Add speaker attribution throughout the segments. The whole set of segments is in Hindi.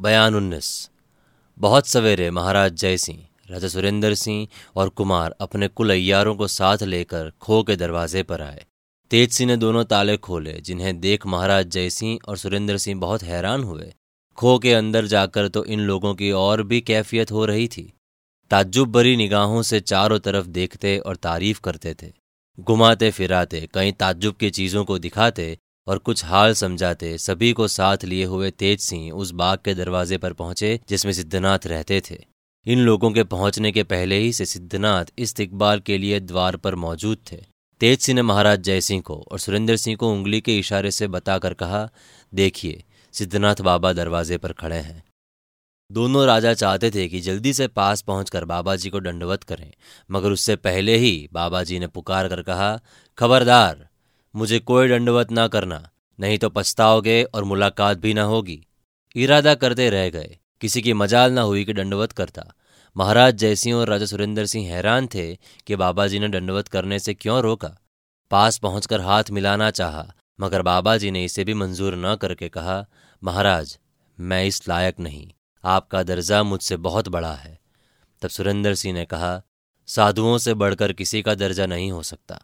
Speaker 1: बयान उन्नीस बहुत सवेरे महाराज जय सिंह राजा सुरेंद्र सिंह और कुमार अपने कुल अयारों को साथ लेकर खो के दरवाजे पर आए। तेज सिंह ने दोनों ताले खोले, जिन्हें देख महाराज जय सिंह और सुरेंद्र सिंह बहुत हैरान हुए। खो के अंदर जाकर तो इन लोगों की और भी कैफियत हो रही थी। ताज्जुब भरी निगाहों से चारों तरफ़ देखते और तारीफ़ करते थे। घुमाते फिराते, कई ताज्जुब की चीज़ों को दिखाते और कुछ हाल समझाते, सभी को साथ लिए हुए तेज सिंह उस बाग के दरवाजे पर पहुँचे, जिसमें सिद्धनाथ रहते थे। इन लोगों के पहुँचने के पहले ही से सिद्धनाथ इस्तिकबाल के लिए द्वार पर मौजूद थे। तेज सिंह ने महाराज जय सिंह को और सुरेंद्र सिंह को उंगली के इशारे से बताकर कहा, देखिए, सिद्धनाथ बाबा दरवाजे पर खड़े हैं। दोनों राजा चाहते थे कि जल्दी से पास पहुंचकर बाबा जी को दंडवत करें, मगर उससे पहले ही बाबा जी ने पुकार कर कहा, खबरदार मुझे कोई दंडवत ना करना, नहीं तो पछताओगे और मुलाकात भी ना होगी। इरादा करते रह गए। किसी की मजाल ना हुई कि दंडवत करता। महाराज जयसिंह और राजा सुरेंद्र सिंह हैरान थे कि बाबा जी ने दंडवत करने से क्यों रोका। पास पहुंचकर हाथ मिलाना चाहा, मगर बाबा जी ने इसे भी मंजूर न करके कहा, महाराज, मैं इस लायक नहीं। आपका दर्जा मुझसे बहुत बड़ा है। तब सुरेंद्र सिंह ने कहा, साधुओं से बढ़कर किसी का दर्जा नहीं हो सकता।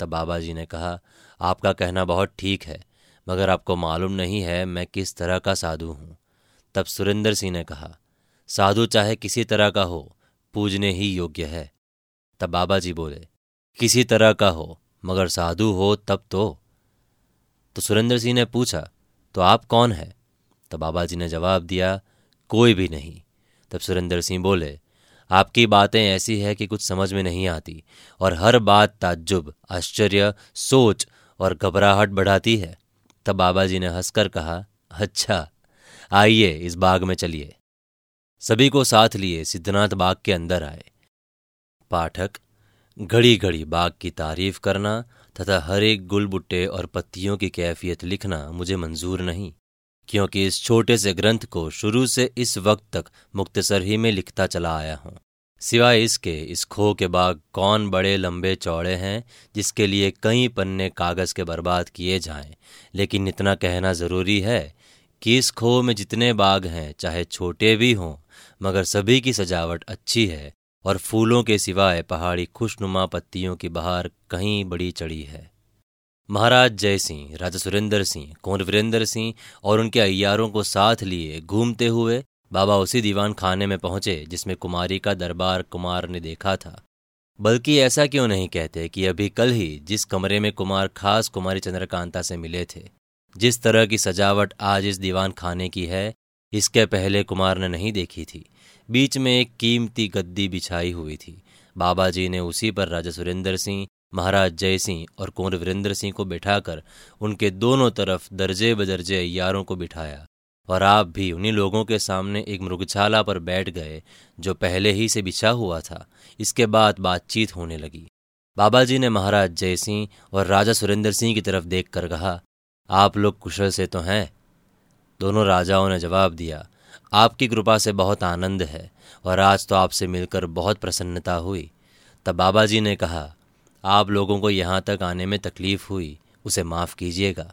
Speaker 1: तब बाबा जी ने कहा आपका कहना बहुत ठीक है, मगर आपको मालूम नहीं है मैं किस तरह का साधु हूँ। तब सुरेंद्र सिंह ने कहा, साधु चाहे किसी तरह का हो, पूजने ही योग्य है। तब बाबा जी बोले, किसी तरह का हो, मगर साधु हो तब तो। तो सुरेंद्र सिंह ने पूछा तो आप कौन है? तब बाबा जी ने जवाब दिया, कोई भी नहीं। तब सुरेंद्र सिंह बोले, आपकी बातें ऐसी है कि कुछ समझ में नहीं आती, और हर बात ताज्जुब, आश्चर्य, सोच और घबराहट बढ़ाती है। तब बाबा जी ने हंसकर कहा अच्छा आइए, इस बाग में चलिए। सभी को साथ लिए सिद्धनाथ बाग के अंदर आए। पाठक घड़ी घड़ी बाग की तारीफ़ करना तथा हर एक गुल बुट्टे और पत्तियों की कैफियत लिखना मुझे मंजूर नहीं, क्योंकि इस छोटे से ग्रंथ को शुरू से इस वक्त तक मुक्तसर ही में लिखता चला आया हूँ। सिवाय इसके, इस खो के बाग कौन बड़े लंबे चौड़े हैं, जिसके लिए कई पन्ने कागज़ के बर्बाद किए जाएँ। लेकिन इतना कहना ज़रूरी है कि इस खो में जितने बाग हैं, चाहे छोटे भी हों, मगर सभी की सजावट अच्छी है और फूलों के सिवाय पहाड़ी खुशनुमा पत्तियों की बहार कहीं बड़ी चढ़ी है। महाराज जय सिंह राजा सुरेंद्र सिंह कुंवर वीरेंद्र सिंह और उनके अयारों को साथ लिए घूमते हुए बाबा उसी दीवान खाने में पहुँचे जिसमें कुमारी का दरबार कुमार ने देखा था। बल्कि ऐसा क्यों नहीं कहते कि अभी कल ही जिस कमरे में कुमार खास कुमारी चंद्रकांता से मिले थे, जिस तरह की सजावट आज इस दीवान खाने की है, इसके पहले कुमार ने नहीं देखी थी। बीच में एक कीमती गद्दी बिछाई हुई थी। बाबा जी ने उसी पर राजा सुरेंद्र सिंह, महाराज जय सिंह और कुंवर वीरेंद्र सिंह को बिठाकर उनके दोनों तरफ़ दर्जे बदर्जे अयारों को बिठाया। और आप भी उन्हीं लोगों के सामने एक मृगशाला पर बैठ गए, जो पहले ही से बिछा हुआ था। इसके बाद बातचीत होने लगी। बाबा जी ने महाराज जय सिंह और राजा सुरेंद्र सिंह की तरफ़ देख कर कहा, आप लोग कुशल से तो हैं? दोनों राजाओं ने जवाब दिया, आपकी कृपा से बहुत आनंद है, और आज तो आपसे मिलकर बहुत प्रसन्नता हुई। तब बाबा जी ने कहा, आप लोगों को यहाँ तक आने में तकलीफ़ हुई, उसे माफ़ कीजिएगा।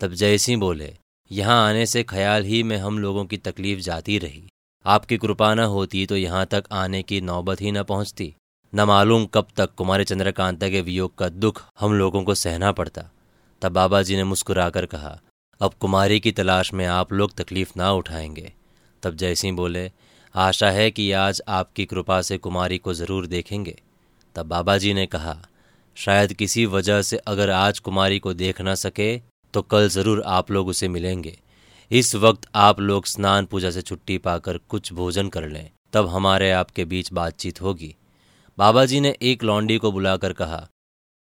Speaker 1: तब जयसिंह बोले यहाँ आने से ख्याल ही में हम लोगों की तकलीफ़ जाती रही। आपकी कृपा न होती तो यहाँ तक आने की नौबत ही न पहुँचती। न मालूम कब तक कुमारी चंद्रकांता के वियोग का दुख हम लोगों को सहना पड़ता। तब बाबा जी ने मुस्कुराकर कहा, अब कुमारी की तलाश में आप लोग तकलीफ़ ना उठाएँगे। तब जयसिंह बोले, आशा है कि आज आपकी कृपा से कुमारी को ज़रूर देखेंगे। तब बाबा जी ने कहा, शायद किसी वजह से अगर आज कुमारी को देख ना सके तो कल ज़रूर आप लोग उसे मिलेंगे। इस वक्त आप लोग स्नान पूजा से छुट्टी पाकर कुछ भोजन कर लें, तब हमारे आपके बीच बातचीत होगी। बाबा जी ने एक लौंडी को बुलाकर कहा,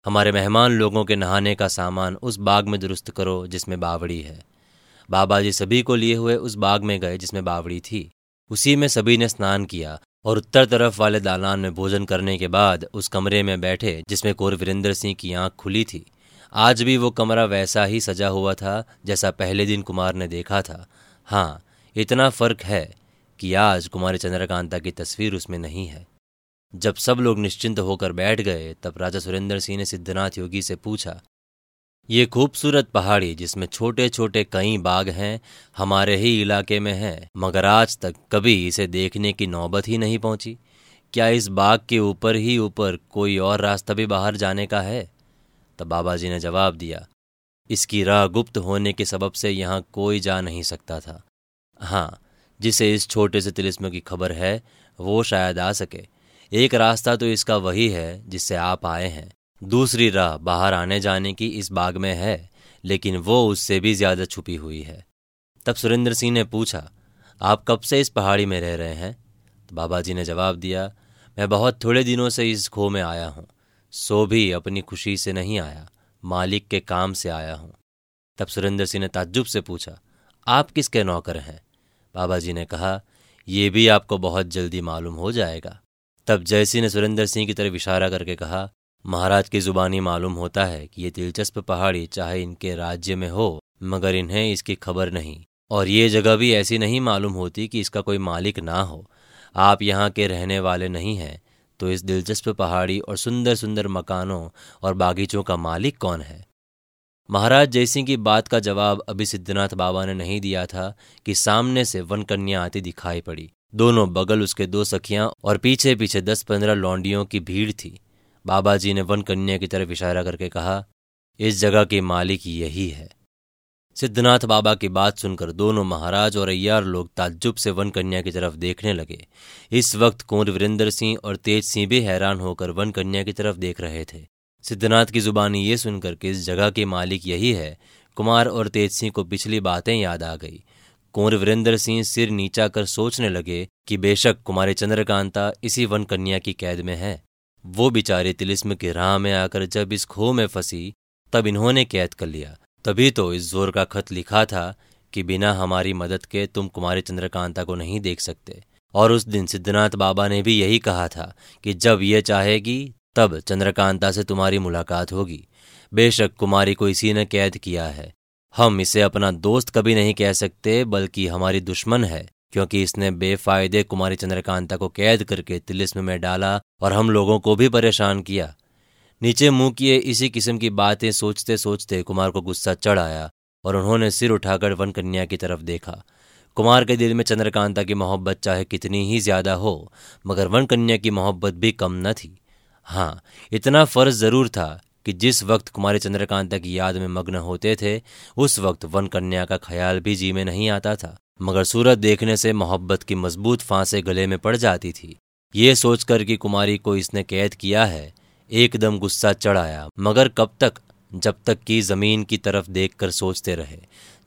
Speaker 1: हमारे मेहमान लोगों के नहाने का सामान उस बाग में दुरुस्त करो जिसमें बावड़ी है बाबा जी सभी को लिए हुए उस बाग में गए जिसमें बावड़ी थी। उसी में सभी ने स्नान किया और उत्तर तरफ़ वाले दालान में भोजन करने के बाद उस कमरे में बैठे जिसमें कोर वीरेंद्र सिंह की आँख खुली थी। आज भी वो कमरा वैसा ही सजा हुआ था, जैसा पहले दिन कुमार ने देखा था। हाँ इतना फ़र्क है कि आज कुमारी चंद्रकांता की तस्वीर उसमें नहीं है। जब सब लोग निश्चिंत होकर बैठ गए, तब राजा सुरेंद्र सिंह ने सिद्धनाथ योगी से पूछा, ये खूबसूरत पहाड़ी, जिसमें छोटे छोटे कई बाग हैं, हमारे ही इलाके में है, मगर आज तक कभी इसे देखने की नौबत ही नहीं पहुँची। क्या इस बाग के ऊपर ही ऊपर कोई और रास्ता भी बाहर जाने का है? तब बाबा जी ने जवाब दिया, इसकी राह गुप्त होने के सबब से यहाँ कोई जा नहीं सकता था। हाँ जिसे इस छोटे से तिलिस्म की खबर है, वो शायद आ सके। एक रास्ता तो इसका वही है जिससे आप आए हैं। दूसरी राह बाहर आने जाने की इस बाग में है, लेकिन वो उससे भी ज़्यादा छुपी हुई है। तब सुरेंद्र सिंह ने पूछा, आप कब से इस पहाड़ी में रह रहे हैं? तो बाबा जी ने जवाब दिया, मैं बहुत थोड़े दिनों से इस खो में आया हूँ। सो भी अपनी खुशी से नहीं आया, मालिक के काम से आया हूँ। तब सुरेंद्र सिंह ने ताज्जुब से पूछा, आप किसके नौकर हैं? बाबा जी ने कहा यह भी आपको बहुत जल्दी मालूम हो जाएगा। तब जयसिंह ने सुरेंद्र सिंह की तरफ़ इशारा करके कहा, महाराज की जुबानी मालूम होता है कि ये दिलचस्प पहाड़ी चाहे इनके राज्य में हो, मगर इन्हें इसकी खबर नहीं। और ये जगह भी ऐसी नहीं मालूम होती कि इसका कोई मालिक ना हो। आप यहाँ के रहने वाले नहीं हैं तो इस दिलचस्प पहाड़ी और सुंदर सुंदर मकानों और बागीचों का मालिक कौन है? महाराज जयसिंह की बात का जवाब अभी सिद्धनाथ बाबा ने नहीं दिया था कि सामने से वन कन्या आती दिखाई पड़ी। दोनों बगल उसके दो सखियाँ और पीछे पीछे दस पंद्रह लौंडियों की भीड़ थी। बाबा जी ने वन कन्या की तरफ़ इशारा करके कहा, इस जगह के मालिक यही है। सिद्धनाथ बाबा की बात सुनकर दोनों महाराज और अय्यार लोग ताज्जुब से वन कन्या की तरफ़ देखने लगे। इस वक्त कुंवर वीरेंद्र सिंह और तेज सिंह भी हैरान होकर वन कन्या की तरफ़ देख रहे थे। सिद्धनाथ की जुबानी ये सुनकर कि इस जगह के मालिक यही है, कुमार और तेज सिंह को पिछली बातें याद आ गई। कुंवर वीरेंद्र सिंह सिर नीचा कर सोचने लगे कि बेशक कुमारी चंद्रकांता इसी वन कन्या की कैद में है। वो बिचारे तिलिस्म की राह में आकर जब इस खो में फंसी, तब इन्होंने कैद कर लिया। तभी तो इस ज़ोर का खत लिखा था कि बिना हमारी मदद के तुम कुमारी चंद्रकांता को नहीं देख सकते। और उस दिन सिद्धनाथ बाबा ने भी यही कहा था कि जब ये चाहेगी, तब चंद्रकांता से तुम्हारी मुलाकात होगी। बेशक कुमारी को इसी ने कैद किया है। हम इसे अपना दोस्त कभी नहीं कह सकते, बल्कि हमारी दुश्मन है, क्योंकि इसने बेफायदे कुमारी चंद्रकांता को कैद करके तिलिस्म में डाला और हम लोगों को भी परेशान किया। नीचे मुँह किए इसी किस्म की बातें सोचते सोचते कुमार को गुस्सा चढ़ आया और उन्होंने सिर उठाकर वन कन्या की तरफ़ देखा। कुमार के दिल में चंद्रकांता की मोहब्बत चाहे कितनी ही ज़्यादा हो, मगर वन कन्या की मोहब्बत भी कम न थी। हाँ इतना फ़र्ज़ ज़रूर था कि जिस वक्त कुमारी चंद्रकांता की याद में मग्न होते थे, उस वक्त वन कन्या का ख्याल भी जी में नहीं आता था, मगर सूरत देखने से मोहब्बत की मज़बूत फांसे गले में पड़ जाती थी। ये सोचकर कि कुमारी को इसने कैद किया है एकदम गुस्सा चढ़ाया, मगर कब तक, जब तक कि ज़मीन की तरफ़ देखकर सोचते रहे।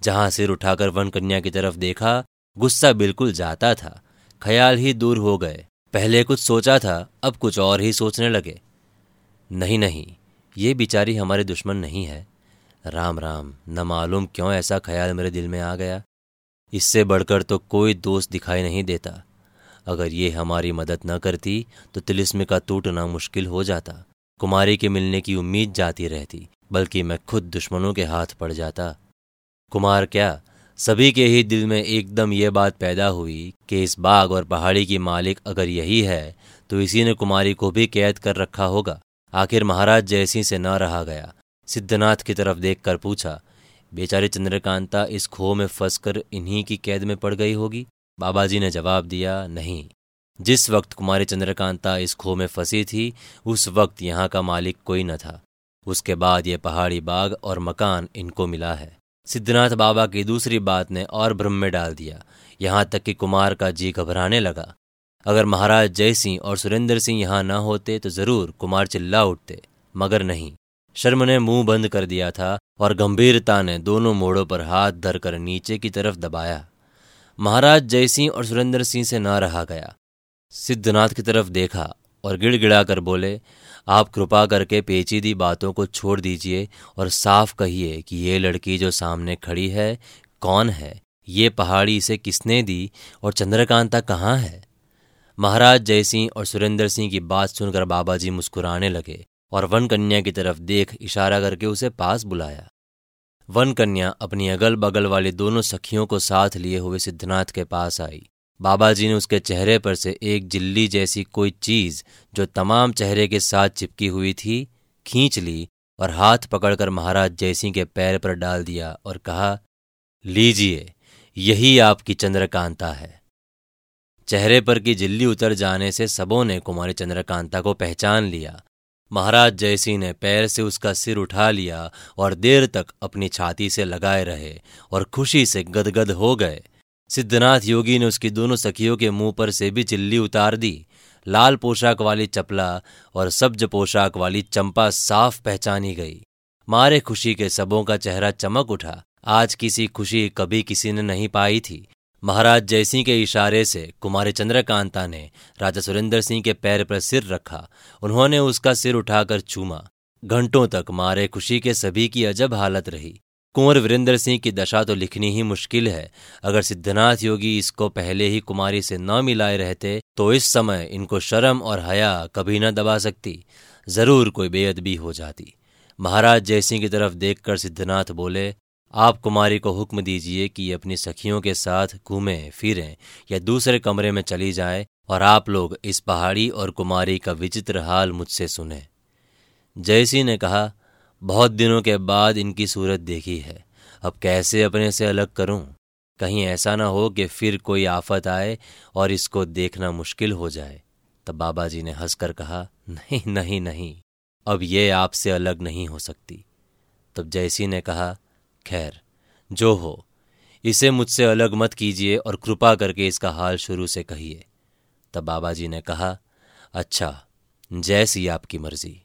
Speaker 1: जहाँ सिर उठाकर वन कन्या की तरफ़ देखा, गुस्सा बिल्कुल जाता था। ख्याल ही दूर हो गए। पहले कुछ सोचा था, अब कुछ और ही सोचने लगे। नहीं नहीं, ये बिचारी हमारे दुश्मन नहीं है। राम राम, न मालूम क्यों ऐसा ख्याल मेरे दिल में आ गया। इससे बढ़कर तो कोई दोस्त दिखाई नहीं देता। अगर ये हमारी मदद न करती तो तिलिस्म का टूटना मुश्किल हो जाता। कुमारी के मिलने की उम्मीद जाती रहती, बल्कि मैं खुद दुश्मनों के हाथ पड़ जाता। कुमार क्या, सभी के ही दिल में एकदम ये बात पैदा हुई कि इस बाग और पहाड़ी की मालिक अगर यही है तो इसी ने कुमारी को भी कैद कर रखा होगा। आखिर महाराज जैसी से न रहा गया। सिद्धनाथ की तरफ़ देखकर पूछा, बेचारी चंद्रकांता, इस खो में फंसकर इन्हीं की कैद में पड़ गई होगी? बाबा जी ने जवाब दिया, नहीं। जिस वक्त कुमारी चंद्रकांता इस खो में फंसी थी, उस वक्त यहाँ का मालिक कोई न था। उसके बाद ये पहाड़ी बाग और मकान इनको मिला है। सिद्धनाथ बाबा की दूसरी बात ने और भ्रम में डाल दिया। यहाँ तक कि कुमार का जी घबराने लगा। अगर महाराज जय सिंह और सुरेंद्र सिंह यहाँ न होते तो ज़रूर कुमार चिल्ला उठते, मगर नहीं। शर्म ने मुँह बंद कर दिया था और गंभीरता ने दोनों मोड़ों पर हाथ धरकर नीचे की तरफ़ दबाया। महाराज जयसिंह और सुरेंद्र सिंह से ना रहा गया। सिद्धनाथ की तरफ़ देखा और गिड़गिड़ा कर बोले, आप कृपा करके पेचीदी बातों को छोड़ दीजिए और साफ़ कहिए कि ये लड़की जो सामने खड़ी है, कौन है? ये पहाड़ी इसे किसने दी और चंद्रकांता कहाँ है? महाराज जयसिंह और सुरेंद्र सिंह की बात सुनकर बाबा जी मुस्कुराने लगे और वन कन्या की तरफ़ देख इशारा करके उसे पास बुलाया। वन कन्या अपनी अगल बगल वाली दोनों सखियों को साथ लिए हुए सिद्धनाथ के पास आई। बाबा जी ने उसके चेहरे पर से एक जिल्ली जैसी कोई चीज़, जो तमाम चेहरे के साथ चिपकी हुई थी, खींच ली और हाथ पकड़कर महाराज जयसिंह के पैर पर डाल दिया और कहा, लीजिए, यही आपकी चंद्रकांता है। चेहरे पर की जिल्ली उतर जाने से सबों ने कुमारी चंद्रकांता को पहचान लिया। महाराज जयसिंह ने पैर से उसका सिर उठा लिया और देर तक अपनी छाती से लगाए रहे और खुशी से गदगद हो गए। सिद्धनाथ योगी ने उसकी दोनों सखियों के मुँह पर से भी चिल्ली उतार दी। लाल पोशाक वाली चपला और सब्ज पोशाक वाली चंपा साफ़ पहचानी गई। मारे खुशी के सबों का चेहरा चमक उठा। आज किसी खुशी कभी किसी ने नहीं पाई थी। महाराज जयसिंह के इशारे से कुमारी चंद्रकांता ने राजा सुरेंद्र सिंह के पैर पर सिर रखा। उन्होंने उसका सिर उठाकर चूमा। घंटों तक मारे खुशी के सभी की अजब हालत रही। कुंवर वीरेंद्र सिंह की दशा तो लिखनी ही मुश्किल है। अगर सिद्धनाथ योगी इसको पहले ही कुमारी से न मिलाए रहते तो इस समय इनको शर्म और हया कभी न दबा सकती। ज़रूर कोई बेअदबी हो जाती। महाराज जयसिंह की तरफ़ देखकर सिद्धनाथ बोले, आप कुमारी को हुक्म दीजिए कि ये अपनी सखियों के साथ घूमें, फिरें, या दूसरे कमरे में चली जाए, और आप लोग इस पहाड़ी और कुमारी का विचित्र हाल मुझसे सुने। जयसिंह ने कहा बहुत दिनों के बाद इनकी सूरत देखी है। अब कैसे अपने से अलग करूँ? कहीं ऐसा ना हो कि फिर कोई आफत आए और इसको देखना मुश्किल हो जाए। तब बाबा जी ने हंसकर कहा, नहीं नहीं नहीं, अब ये आपसे अलग नहीं हो सकती। तब जयसी ने कहा, खैर, जो हो, इसे मुझसे अलग मत कीजिए और कृपा करके इसका हाल शुरू से कहिए। तब बाबा जी ने कहा अच्छा जैसी आपकी मर्ज़ी।